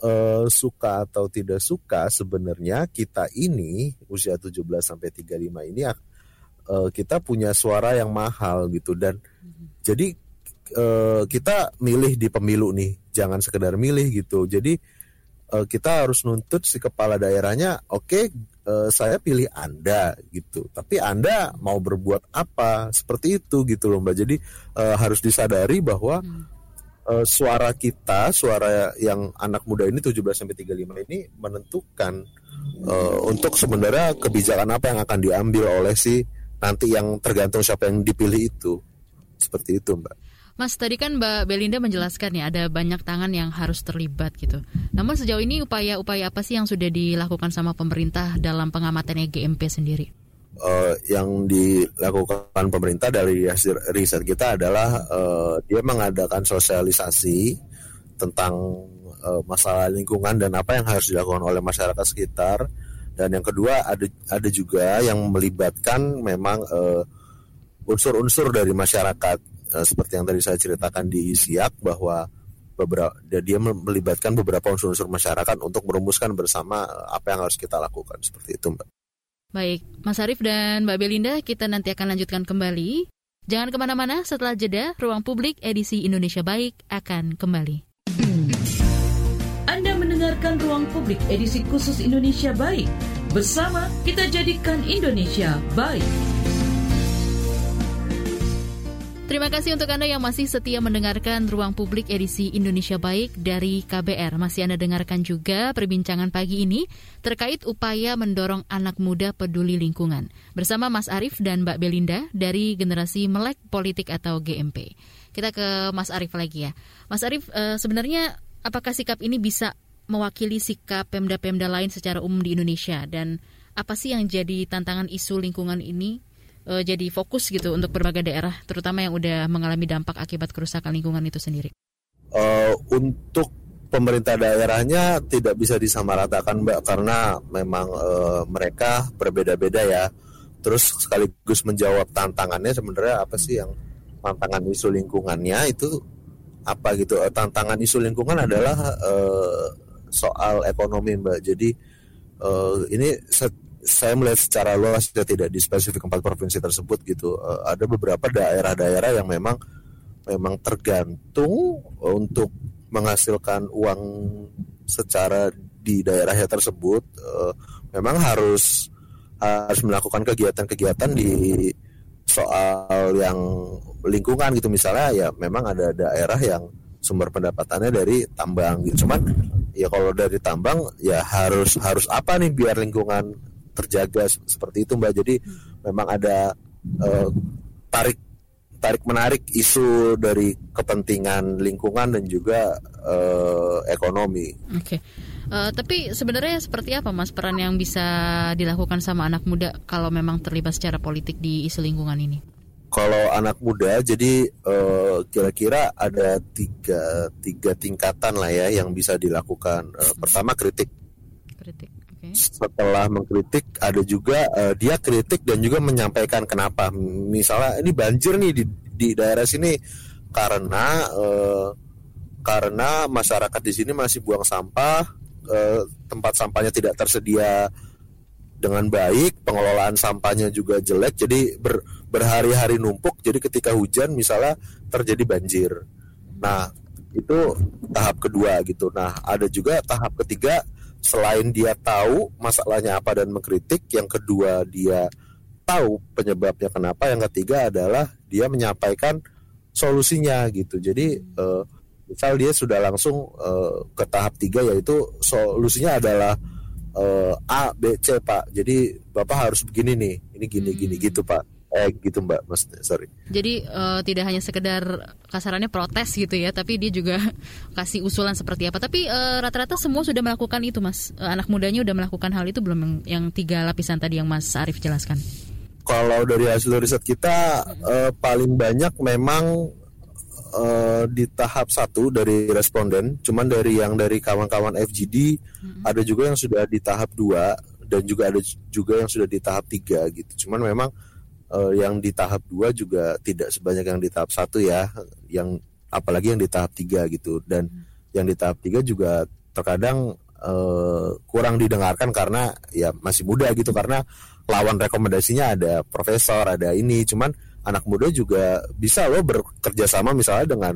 eh, suka atau tidak suka sebenarnya kita ini usia 17 sampai 35 ini eh, kita punya suara yang mahal gitu dan hmm. jadi eh, kita milih di pemilu nih, jangan sekedar milih gitu. Jadi eh, kita harus nuntut si kepala daerahnya, oke okay, uh, saya pilih Anda gitu. Tapi Anda mau berbuat apa? Seperti itu gitu loh Mbak. Jadi uh, harus disadari bahwa hmm. uh, suara kita, suara yang anak muda ini 17 sampai 35 ini menentukan uh, untuk sebenarnya kebijakan apa yang akan diambil oleh si nanti yang tergantung siapa yang dipilih itu. Seperti itu Mbak. Mas, tadi kan Mbak Belinda menjelaskan ya ada banyak tangan yang harus terlibat gitu. Namun sejauh ini upaya-upaya apa sih yang sudah dilakukan sama pemerintah dalam pengamatan GMP sendiri? Uh, yang dilakukan pemerintah dari hasil riset kita adalah uh, dia mengadakan sosialisasi tentang uh, masalah lingkungan dan apa yang harus dilakukan oleh masyarakat sekitar. Dan yang kedua ada ada juga yang melibatkan memang unsur-unsur dari masyarakat Eh, seperti yang tadi saya ceritakan di Siak bahwa beberapa dia melibatkan beberapa unsur-unsur masyarakat untuk merumuskan bersama eh, apa yang harus kita lakukan seperti itu Mbak. Baik, Mas Arief dan Mbak Belinda, kita nanti akan lanjutkan kembali. Jangan ke mana-mana, setelah jeda, Ruang Publik edisi Indonesia Baik akan kembali. Anda mendengarkan Ruang Publik edisi khusus Indonesia Baik. Bersama kita jadikan Indonesia baik. Terima kasih untuk Anda yang masih setia mendengarkan Ruang Publik edisi Indonesia Baik dari KBR. Masih Anda dengarkan juga perbincangan pagi ini terkait upaya mendorong anak muda peduli lingkungan. Bersama Mas Arief dan Mbak Belinda dari generasi Melek Politik atau GMP. Kita ke Mas Arief lagi ya. Mas Arief, eh, sebenarnya apakah sikap ini bisa mewakili sikap pemda-pemda lain secara umum di Indonesia? Dan apa sih yang jadi tantangan isu lingkungan ini uh, jadi fokus gitu untuk berbagai daerah, terutama yang udah mengalami dampak akibat kerusakan lingkungan itu sendiri? Uh, untuk pemerintah daerahnya tidak bisa disamaratakan mbak karena memang uh, mereka berbeda-beda ya. Terus sekaligus menjawab tantangannya sebenarnya apa sih yang tantangan isu lingkungannya itu apa gitu? Tantangan isu lingkungan adalah uh, soal ekonomi mbak. Jadi uh, ini saya melihat secara luas ya tidak di spesifik empat provinsi tersebut gitu. Uh, ada beberapa daerah-daerah yang memang memang tergantung untuk menghasilkan uang secara di daerahnya tersebut. Uh, memang harus harus melakukan kegiatan-kegiatan di soal yang lingkungan gitu. Misalnya ya memang ada daerah yang sumber pendapatannya dari tambang gitu. Cuman ya kalau dari tambang ya harus harus apa nih biar lingkungan terjaga seperti itu mbak jadi memang ada uh, tarik tarik menarik isu dari kepentingan lingkungan dan juga uh, ekonomi. Oke. Okay. Uh, eh, tapi sebenarnya seperti apa mas peran yang bisa dilakukan sama anak muda kalau memang terlibat secara politik di isu lingkungan ini? Kalau anak muda, jadi kira-kira uh, ada tiga tiga tingkatan lah ya yang bisa dilakukan. Uh, pertama kritik. Kritik setelah mengkritik ada juga uh, dia kritik dan juga menyampaikan kenapa. Misalnya ini banjir nih di, di daerah sini karena uh, karena masyarakat di sini masih buang sampah uh, tempat sampahnya tidak tersedia dengan baik pengelolaan sampahnya juga jelek jadi ber, berhari-hari numpuk jadi ketika hujan misalnya terjadi banjir. Nah itu tahap kedua gitu. Nah ada juga tahap ketiga selain dia tahu masalahnya apa dan mengkritik, yang kedua dia tahu penyebabnya kenapa, yang ketiga adalah dia menyampaikan solusinya gitu. Jadi uh, misal dia sudah langsung uh, ke tahap tiga yaitu solusinya adalah uh, A, B, C pak. Jadi bapak harus begini nih, ini gini hmm. gini gitu pak eh gitu mbak maksudnya sorry jadi uh, tidak hanya sekedar kasarannya protes gitu ya tapi dia juga kasih usulan seperti apa tapi eh, rata-rata semua sudah melakukan itu mas uh, anak mudanya sudah melakukan hal itu belum yang, yang tiga lapisan tadi yang mas Arief jelaskan kalau dari hasil riset kita uh, paling banyak memang uh, di tahap satu dari responden, cuman dari yang dari kawan-kawan FGD hmm. ada juga yang sudah di tahap dua dan juga ada juga yang sudah di tahap tiga gitu. Cuman memang uh, yang di tahap 2 juga tidak sebanyak yang di tahap satu ya yang apalagi yang di tahap 3 gitu dan hmm. yang di tahap 3 juga terkadang uh, kurang didengarkan karena ya masih muda gitu karena lawan rekomendasinya ada profesor ada ini cuman anak muda juga bisa loh bekerja sama misalnya dengan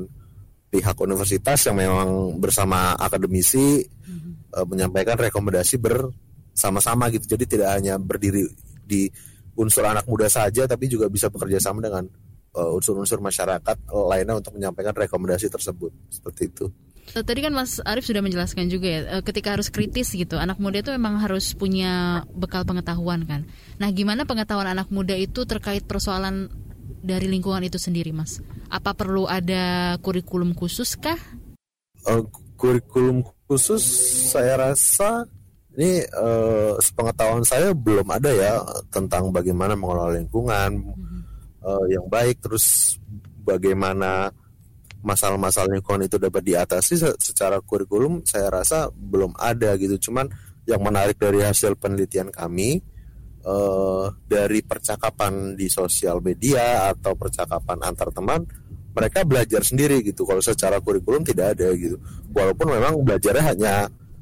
pihak universitas yang memang bersama akademisi hmm. uh, menyampaikan rekomendasi bersama-sama gitu jadi tidak hanya berdiri di unsur anak muda saja tapi juga bisa bekerja sama dengan uh, unsur-unsur masyarakat lainnya untuk menyampaikan rekomendasi tersebut seperti itu. Eh, tadi kan Mas Arief sudah menjelaskan juga ya, eh, ketika harus kritis gitu, anak muda itu memang harus punya bekal pengetahuan kan. Nah, gimana pengetahuan anak muda itu terkait persoalan dari lingkungan itu sendiri, Mas? Apa perlu ada kurikulum khusus kah? Uh, kurikulum khusus saya rasa ini uh, sepengetahuan saya belum ada ya tentang bagaimana mengelola lingkungan mm-hmm. uh, yang baik terus bagaimana masalah-masalah lingkungan itu dapat diatasi secara kurikulum saya rasa belum ada gitu cuman yang menarik dari hasil penelitian kami uh, dari percakapan di sosial media atau percakapan antar teman mereka belajar sendiri gitu kalau secara kurikulum tidak ada gitu walaupun memang belajarnya hanya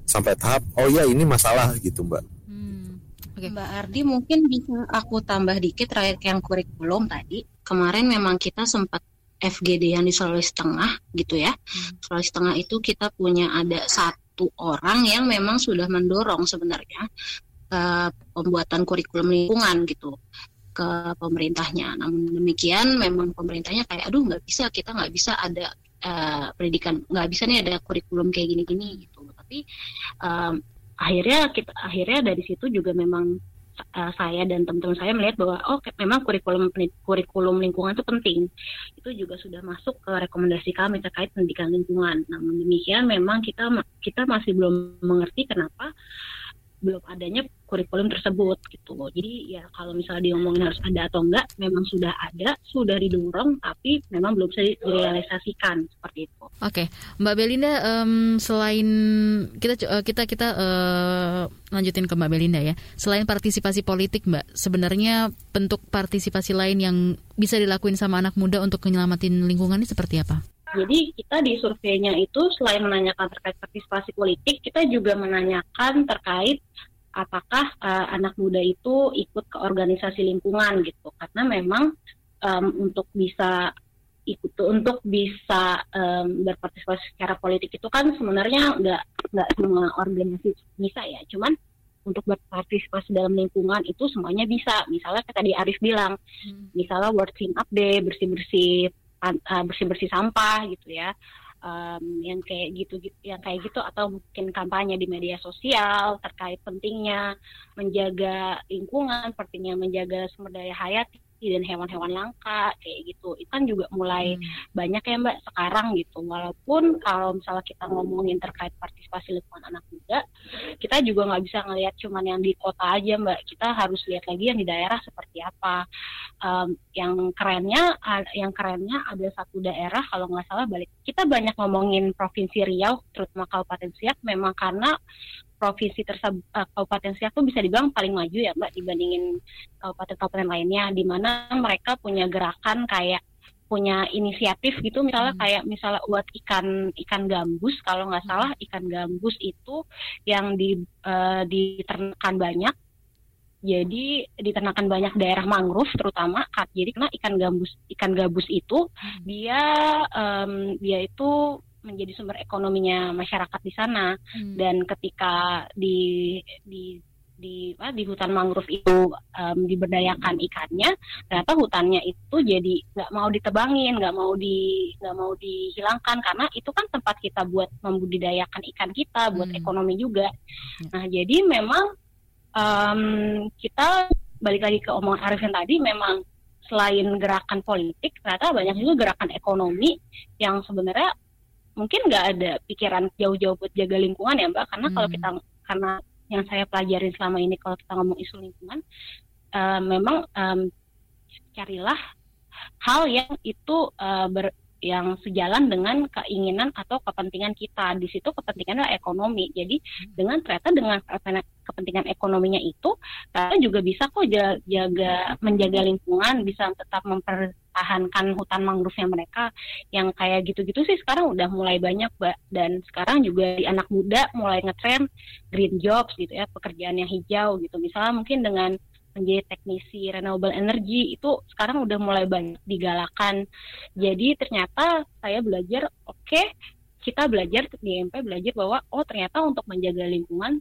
sampai tahap oh ya ini masalah gitu mbak. Hmm. Okay. Mbak Ardi mungkin bisa aku tambah dikit terkait yang kurikulum tadi. Kemarin memang kita sempat FGD yang di Sulawesi Tengah gitu ya. Hmm. Sulawesi Tengah itu kita punya ada satu orang yang memang sudah mendorong sebenarnya uh, pembuatan kurikulum lingkungan gitu. ke pemerintahnya. Namun demikian memang pemerintahnya kayak aduh nggak bisa kita nggak bisa ada uh, pendidikan nggak bisa nih ada kurikulum kayak gini-gini gitu. Tapi um, akhirnya kita akhirnya dari situ juga memang uh, saya dan teman-teman saya melihat bahwa oh memang kurikulum kurikulum lingkungan itu penting. Itu juga sudah masuk ke rekomendasi kami terkait pendidikan lingkungan. Namun demikian memang kita kita masih belum mengerti kenapa belum adanya kurikulum tersebut gitu loh. Jadi ya kalau misalnya diomongin harus ada atau enggak, memang sudah ada, sudah didorong, tapi memang belum bisa direalisasikan seperti itu. Oke, Mbak Belinda, um, selain kita uh, kita kita uh, lanjutin ke Mbak Belinda ya. Selain partisipasi politik, Mbak, sebenarnya bentuk partisipasi lain yang bisa dilakuin sama anak muda untuk menyelamatin lingkungan ini seperti apa? Jadi kita di surveinya itu selain menanyakan terkait partisipasi politik, kita juga menanyakan terkait apakah uh, anak muda itu ikut ke organisasi lingkungan gitu. Karena memang um, untuk bisa ikut untuk bisa um, berpartisipasi secara politik itu kan sebenarnya nggak nggak semua organisasi bisa ya. Cuman untuk berpartisipasi dalam lingkungan itu semuanya bisa. Misalnya kayak tadi Arif bilang, hmm. misalnya World Clean Up Day, bersih-bersih uh, bersih-bersih sampah gitu ya. Um, yang kayak gitu yang kayak gitu atau mungkin kampanye di media sosial terkait pentingnya menjaga lingkungan pentingnya menjaga sumber daya hayati dan hewan-hewan langka kayak gitu. Itu kan juga mulai hmm. banyak ya mbak sekarang gitu. Walaupun kalau misalnya kita ngomongin terkait partisipasi lingkungan anak muda kita juga nggak bisa ngelihat cuman yang di kota aja mbak. Kita harus lihat lagi yang di daerah seperti apa. Um, yang kerennya yang kerennya ada satu daerah kalau nggak salah balik kita banyak ngomongin provinsi Riau terutama Kabupaten Siak memang karena provinsi tersebut uh, kabupaten Siak tuh bisa dibilang paling maju ya Mbak dibandingin kabupaten-kabupaten lainnya di mana mereka punya gerakan kayak punya inisiatif gitu misalnya hmm. kayak misalnya buat ikan ikan gambus kalau nggak salah ikan gambus itu yang di uh, diternakan banyak jadi diternakan banyak daerah mangrove terutama jadi karena ikan gambus ikan gabus itu hmm. dia um, dia itu menjadi sumber ekonominya masyarakat di sana hmm. dan ketika di di di apa, di hutan mangrove itu um, diberdayakan ikannya ternyata hutannya itu jadi nggak mau ditebangin nggak mau di nggak mau dihilangkan karena itu kan tempat kita buat membudidayakan ikan kita buat hmm. ekonomi juga hmm. nah jadi memang um, kita balik lagi ke omongan Arifin tadi memang selain gerakan politik ternyata banyak juga gerakan ekonomi yang sebenarnya mungkin nggak ada pikiran jauh-jauh buat jaga lingkungan ya mbak karena hmm. kalau kita karena yang saya pelajarin selama ini kalau kita ngomong isu lingkungan uh, memang um, carilah hal yang itu uh, ber, yang sejalan dengan keinginan atau kepentingan kita. Di situ kepentingannya ekonomi. Jadi dengan ternyata dengan kepentingan ekonominya itu, kita juga bisa kok jaga menjaga lingkungan, bisa tetap mempertahankan hutan mangrove-nya mereka. Yang kayak gitu-gitu sih sekarang udah mulai banyak, Mbak. Dan sekarang juga di anak muda mulai ngetren green jobs gitu ya, pekerjaan yang hijau gitu. Misalnya mungkin dengan menjadi teknisi renewable energy itu sekarang udah mulai banyak digalakan. Jadi ternyata saya belajar, oke, okay, kita belajar di MP belajar bahwa oh ternyata untuk menjaga lingkungan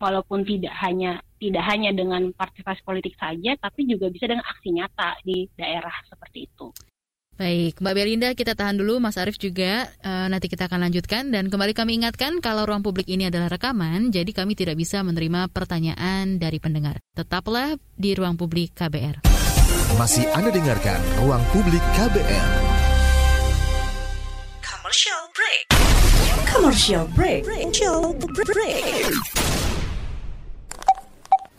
walaupun tidak hanya tidak hanya dengan partisipasi politik saja, tapi juga bisa dengan aksi nyata di daerah seperti itu. Baik, Mbak Belinda kita tahan dulu, Mas Arief juga e, nanti kita akan lanjutkan dan kembali kami ingatkan kalau ruang publik ini adalah rekaman, jadi kami tidak bisa menerima pertanyaan dari pendengar. Tetaplah di ruang publik KBR. Masih Anda dengarkan ruang publik KBR. Commercial break. Commercial break. Commercial break.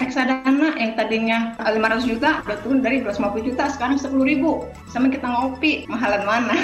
reksadana yang tadinya 500 juta udah turun dari 250 juta sekarang 10 ribu. Sama kita ngopi mahalan mana?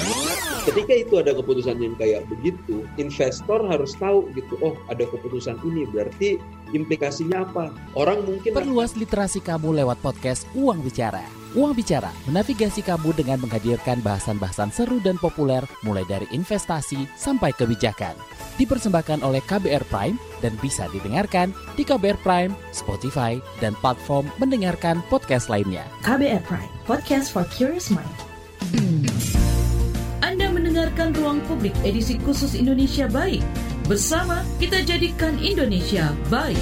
Ketika itu ada keputusan yang kayak begitu investor harus tahu gitu oh ada keputusan ini berarti implikasinya apa orang mungkin perluas literasi kamu lewat podcast uang bicara Uang Bicara menavigasi kamu dengan menghadirkan bahasan-bahasan seru dan populer mulai dari investasi sampai kebijakan. Dipersembahkan oleh KBR Prime dan bisa didengarkan di KBR Prime, Spotify, dan platform mendengarkan podcast lainnya. KBR Prime, podcast for curious mind. Anda mendengarkan Ruang Publik edisi khusus Indonesia Baik. Bersama kita jadikan Indonesia baik.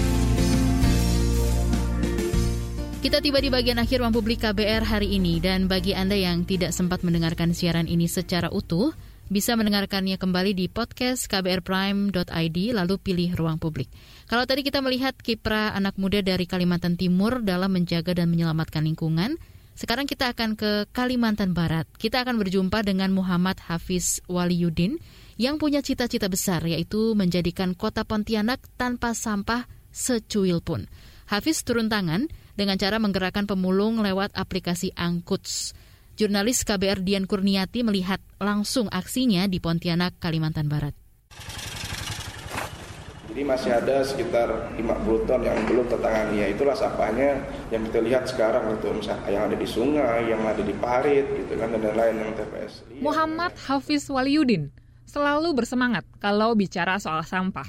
Kita tiba di bagian akhir publik KBR hari ini dan bagi Anda yang tidak sempat mendengarkan siaran ini secara utuh, bisa mendengarkannya kembali di podcast kbrprime.id lalu pilih ruang publik. Kalau tadi kita melihat kiprah anak muda dari Kalimantan Timur dalam menjaga dan menyelamatkan lingkungan, sekarang kita akan ke Kalimantan Barat. Kita akan berjumpa dengan Muhammad Hafiz Waliyudin yang punya cita-cita besar yaitu menjadikan kota Pontianak tanpa sampah secuil pun. Hafiz turun tangan dengan cara menggerakkan pemulung lewat aplikasi Angkuts. Jurnalis KBR Dian Kurniati melihat langsung aksinya di Pontianak, Kalimantan Barat. Jadi masih ada sekitar 50 ton yang belum tertangani. Ya itulah sampahnya yang kita lihat sekarang itu misalnya yang ada di sungai, yang ada di parit gitu kan dan lain-lain yang TPS. Muhammad Hafiz Waliudin selalu bersemangat kalau bicara soal sampah.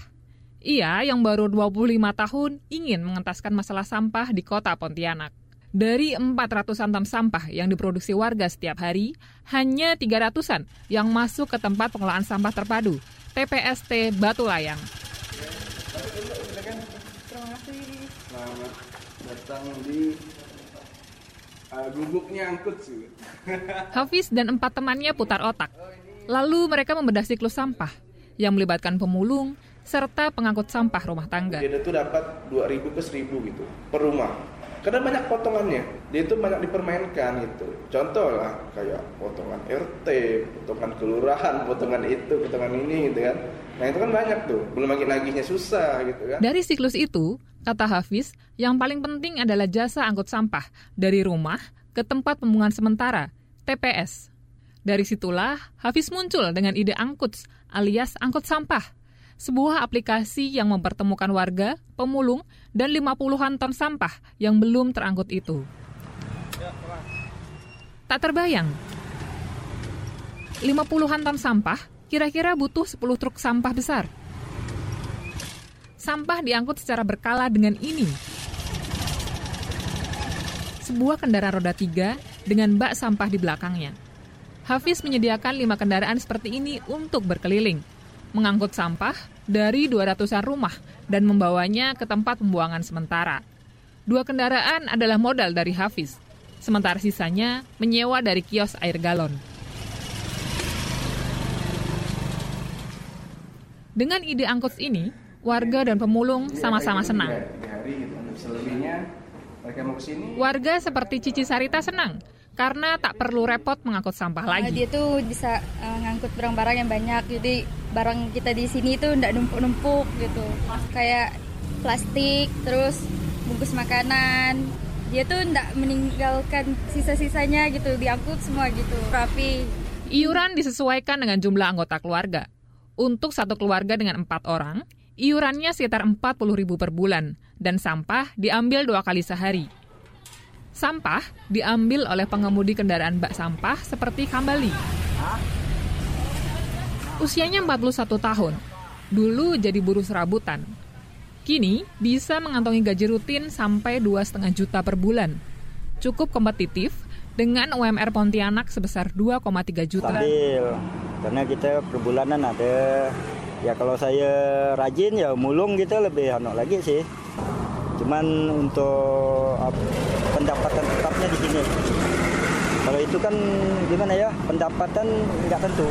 Ia yang baru 25 tahun ingin mengentaskan masalah sampah di kota Pontianak. Dari 400-an ton sampah yang diproduksi warga setiap hari, hanya 300-an yang masuk ke tempat pengelolaan sampah terpadu, TPST Batu Layang. Terima kasih. Selamat datang di uh, gubuknya angkut sih. Hafiz dan empat temannya putar otak. Lalu mereka membedah siklus sampah yang melibatkan pemulung, serta pengangkut sampah rumah tangga. Dia itu dapat 2000 ke 1000 gitu per rumah. Karena banyak potongannya, dia itu banyak dipermainkan gitu. Contoh lah kayak potongan RT, potongan kelurahan, potongan itu, potongan ini gitu kan. Nah itu kan banyak tuh, belum lagi nagihnya susah gitu kan. Dari siklus itu, kata Hafiz, yang paling penting adalah jasa angkut sampah dari rumah ke tempat pembuangan sementara, TPS. Dari situlah Hafiz muncul dengan ide angkut alias angkut sampah sebuah aplikasi yang mempertemukan warga, pemulung, dan 50-an ton sampah yang belum terangkut itu. Tak terbayang, 50-an ton sampah kira-kira butuh 10 truk sampah besar. Sampah diangkut secara berkala dengan ini. Sebuah kendaraan roda tiga dengan bak sampah di belakangnya. Hafiz menyediakan lima kendaraan seperti ini untuk berkeliling mengangkut sampah dari 200-an rumah dan membawanya ke tempat pembuangan sementara. Dua kendaraan adalah modal dari Hafiz, sementara sisanya menyewa dari kios air galon. Dengan ide angkut ini, warga dan pemulung sama-sama senang. Warga seperti Cici Sarita senang karena tak perlu repot mengangkut sampah lagi. Dia tuh bisa uh, ngangkut barang-barang yang banyak, jadi barang kita di sini tuh tidak numpuk-numpuk gitu. Kayak plastik, terus bungkus makanan. Dia tuh tidak meninggalkan sisa-sisanya gitu, diangkut semua gitu, rapi. Iuran disesuaikan dengan jumlah anggota keluarga. Untuk satu keluarga dengan empat orang, iurannya sekitar 40 ribu per bulan, dan sampah diambil dua kali sehari. Sampah diambil oleh pengemudi kendaraan bak sampah seperti Kambali. Usianya 41 tahun. Dulu jadi buruh serabutan. Kini bisa mengantongi gaji rutin sampai 2,5 juta per bulan. Cukup kompetitif dengan UMR Pontianak sebesar 2,3 juta. Stabil, karena kita per bulanan ada. Ya kalau saya rajin ya mulung gitu lebih anak lagi sih. Cuman untuk pendapatan tetapnya di sini. Kalau itu kan gimana ya, pendapatan nggak tentu.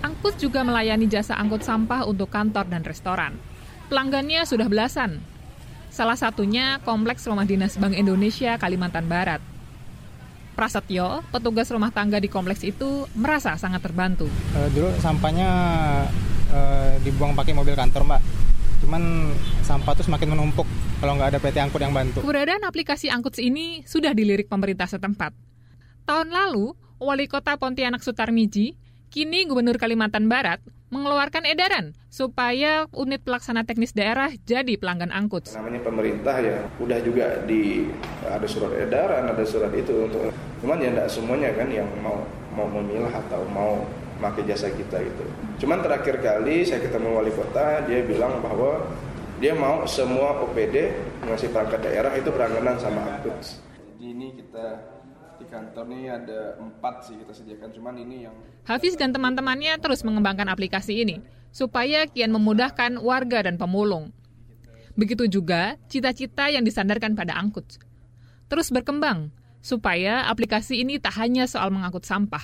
Angkut juga melayani jasa angkut sampah untuk kantor dan restoran. Pelanggannya sudah belasan. Salah satunya Kompleks Rumah Dinas Bank Indonesia Kalimantan Barat. Prasetyo, petugas rumah tangga di kompleks itu merasa sangat terbantu. Uh, dulu sampahnya uh, dibuang pakai mobil kantor, Mbak cuman sampah tuh semakin menumpuk kalau nggak ada PT Angkut yang bantu. Keberadaan aplikasi Angkut ini sudah dilirik pemerintah setempat. Tahun lalu, Wali Kota Pontianak Sutarmiji, kini Gubernur Kalimantan Barat, mengeluarkan edaran supaya unit pelaksana teknis daerah jadi pelanggan angkut. Namanya pemerintah ya, udah juga di ada surat edaran, ada surat itu untuk cuman ya enggak semuanya kan yang mau mau memilah atau mau pakai jasa kita gitu. Cuman terakhir kali saya ketemu wali kota, dia bilang bahwa dia mau semua OPD ngasih perangkat daerah itu berangganan sama angkut. Jadi ini kita kantor nih ada empat sih kita sediakan, cuman ini yang Hafiz dan teman-temannya terus mengembangkan aplikasi ini supaya kian memudahkan warga dan pemulung. Begitu juga cita-cita yang disandarkan pada angkut. Terus berkembang supaya aplikasi ini tak hanya soal mengangkut sampah,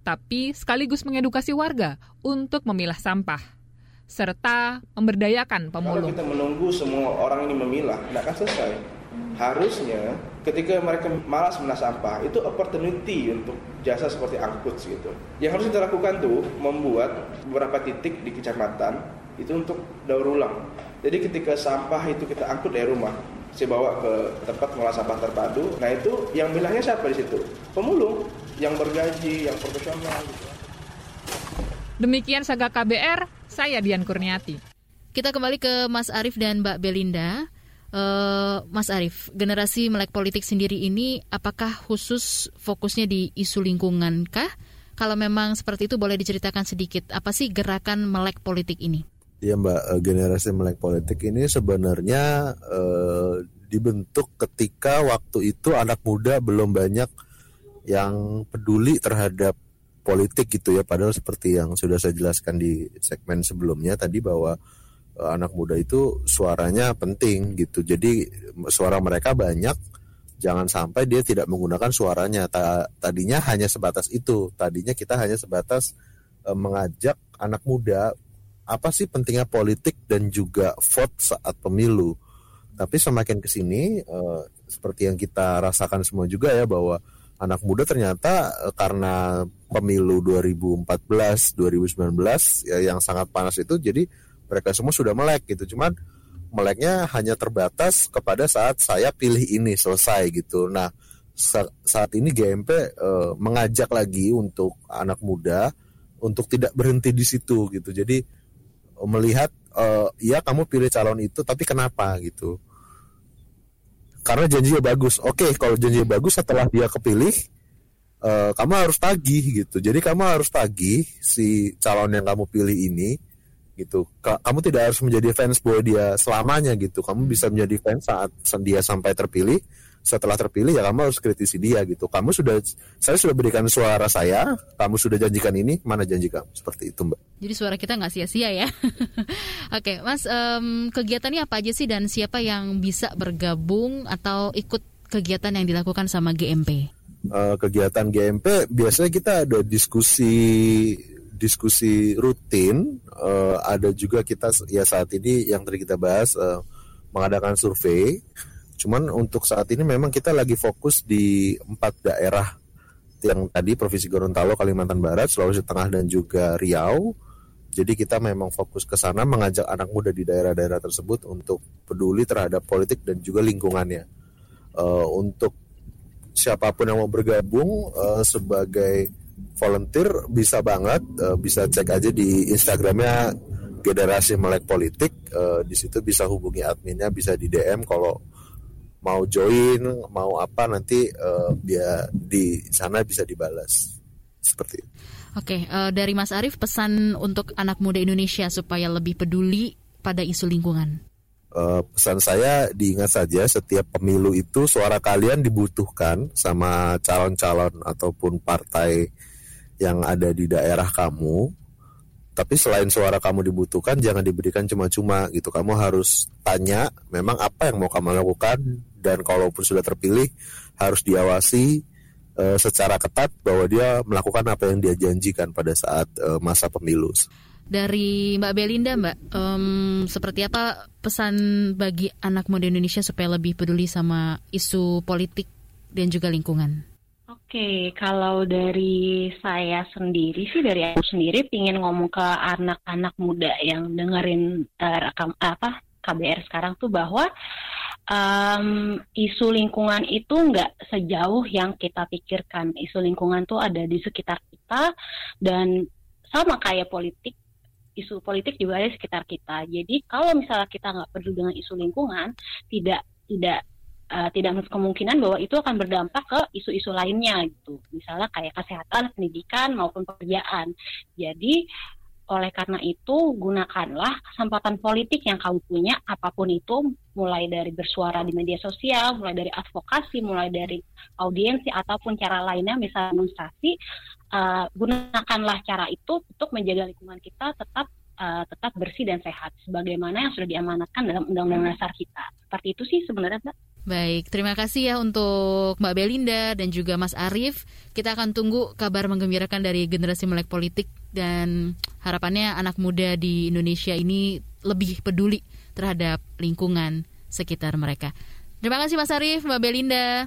tapi sekaligus mengedukasi warga untuk memilah sampah serta memberdayakan kalau pemulung. kita menunggu semua orang ini memilah, tidak akan selesai. Harusnya ketika mereka malas memilah sampah itu opportunity untuk jasa seperti angkut gitu. Yang harus kita lakukan tuh membuat beberapa titik di kecamatan itu untuk daur ulang. Jadi ketika sampah itu kita angkut dari rumah, saya bawa ke tempat mengolah sampah terpadu. Nah itu yang milahnya siapa di situ? Pemulung yang bergaji, yang profesional. Gitu. Demikian Saga KBR, saya Dian Kurniati. Kita kembali ke Mas Arief dan Mbak Belinda. Eh, Mas Arief, generasi melek politik sendiri ini apakah khusus fokusnya di isu lingkungan kah? Kalau memang seperti itu boleh diceritakan sedikit apa sih gerakan melek politik ini? Ya Mbak, eh, generasi melek politik ini sebenarnya eh, dibentuk ketika waktu itu anak muda belum banyak yang peduli terhadap politik gitu ya. Padahal seperti yang sudah saya jelaskan di segmen sebelumnya tadi bahwa anak muda itu suaranya penting gitu. Jadi suara mereka banyak, jangan sampai dia tidak menggunakan suaranya. Ta- tadinya hanya sebatas itu. Tadinya kita hanya sebatas eh, mengajak anak muda apa sih pentingnya politik dan juga vote saat pemilu. Tapi semakin ke sini eh, seperti yang kita rasakan semua juga ya bahwa anak muda ternyata eh, karena pemilu 2014, 2019 ya yang sangat panas itu jadi mereka semua sudah melek gitu. Cuman meleknya hanya terbatas kepada saat saya pilih ini selesai gitu. Nah, sa- saat ini GMP eh, mengajak lagi untuk anak muda untuk tidak berhenti di situ gitu. Jadi melihat eh, ya kamu pilih calon itu tapi kenapa gitu karena janjinya bagus oke kalau janjinya bagus setelah dia kepilih eh, kamu harus tagih gitu jadi kamu harus tagih si calon yang kamu pilih ini gitu. Ka- kamu tidak harus menjadi fans bahwa dia selamanya gitu. Kamu bisa menjadi fans saat dia sampai terpilih. Setelah terpilih ya kamu harus kritisi dia gitu. Kamu sudah saya sudah berikan suara saya. Kamu sudah janjikan ini. Mana janji kamu? Seperti itu mbak. Jadi suara kita nggak sia-sia ya. Oke, Mas, em, kegiatannya apa aja sih? Dan siapa yang bisa bergabung atau ikut kegiatan yang dilakukan sama GMP? Eh, kegiatan GMP biasanya kita ada diskusi diskusi rutin Eh, ada juga kita ya saat ini yang tadi kita bahas eh, mengadakan survei cuman untuk saat ini memang kita lagi fokus di empat daerah yang tadi Provinsi Gorontalo, Kalimantan Barat, Sulawesi Tengah dan juga Riau. Jadi kita memang fokus ke sana mengajak anak muda di daerah-daerah tersebut untuk peduli terhadap politik dan juga lingkungannya. Eh, untuk siapa pun yang mau bergabung eh, sebagai volunteer bisa banget, eh, bisa cek aja di Instagramnya Generasi Melek Politik. Eh, di situ bisa hubungi adminnya, bisa di DM kalau mau join, mau apa nanti eh, dia di sana bisa dibalas. Seperti itu. Oke, eh, dari Mas Arief pesan untuk anak muda Indonesia supaya lebih peduli pada isu lingkungan. Eh, pesan saya diingat saja setiap pemilu itu suara kalian dibutuhkan sama calon-calon ataupun partai yang ada di daerah kamu. Tapi selain suara kamu dibutuhkan jangan diberikan cuma-cuma gitu. Kamu harus tanya memang apa yang mau kamu lakukan dan kalaupun sudah terpilih harus diawasi eh, secara ketat bahwa dia melakukan apa yang dia janjikan pada saat eh, masa pemilu. Dari Mbak Belinda, Mbak, em, seperti apa pesan bagi anak muda Indonesia supaya lebih peduli sama isu politik dan juga lingkungan? Oke, kalau dari saya sendiri sih dari aku sendiri pingin ngomong ke anak-anak muda yang dengerin eh, rekam apa KBR sekarang tuh bahwa em, isu lingkungan itu nggak sejauh yang kita pikirkan. Isu lingkungan tuh ada di sekitar kita dan sama kayak politik isu politik juga ada di sekitar kita. Jadi kalau misalnya kita nggak peduli dengan isu lingkungan, tidak tidak uh, tidak kemungkinan bahwa itu akan berdampak ke isu-isu lainnya gitu. Misalnya kayak kesehatan, pendidikan maupun pekerjaan. Jadi oleh karena itu gunakanlah kesempatan politik yang kamu punya apa pun itu mulai dari bersuara di media sosial, mulai dari advokasi, mulai dari audiensi ataupun cara lainnya misalnya demonstrasi uh, gunakanlah cara itu untuk menjaga lingkungan kita tetap uh, tetap bersih dan sehat sebagaimana yang sudah diamanatkan dalam undang-undang dasar kita. Seperti itu sih sebenarnya Mbak. Baik, terima kasih ya untuk Mbak Belinda dan juga Mas Arief. Kita akan tunggu kabar menggembirakan dari generasi melek politik dan harapannya anak muda di Indonesia ini lebih peduli terhadap lingkungan sekitar mereka. Terima kasih Mas Arief, Mbak Belinda.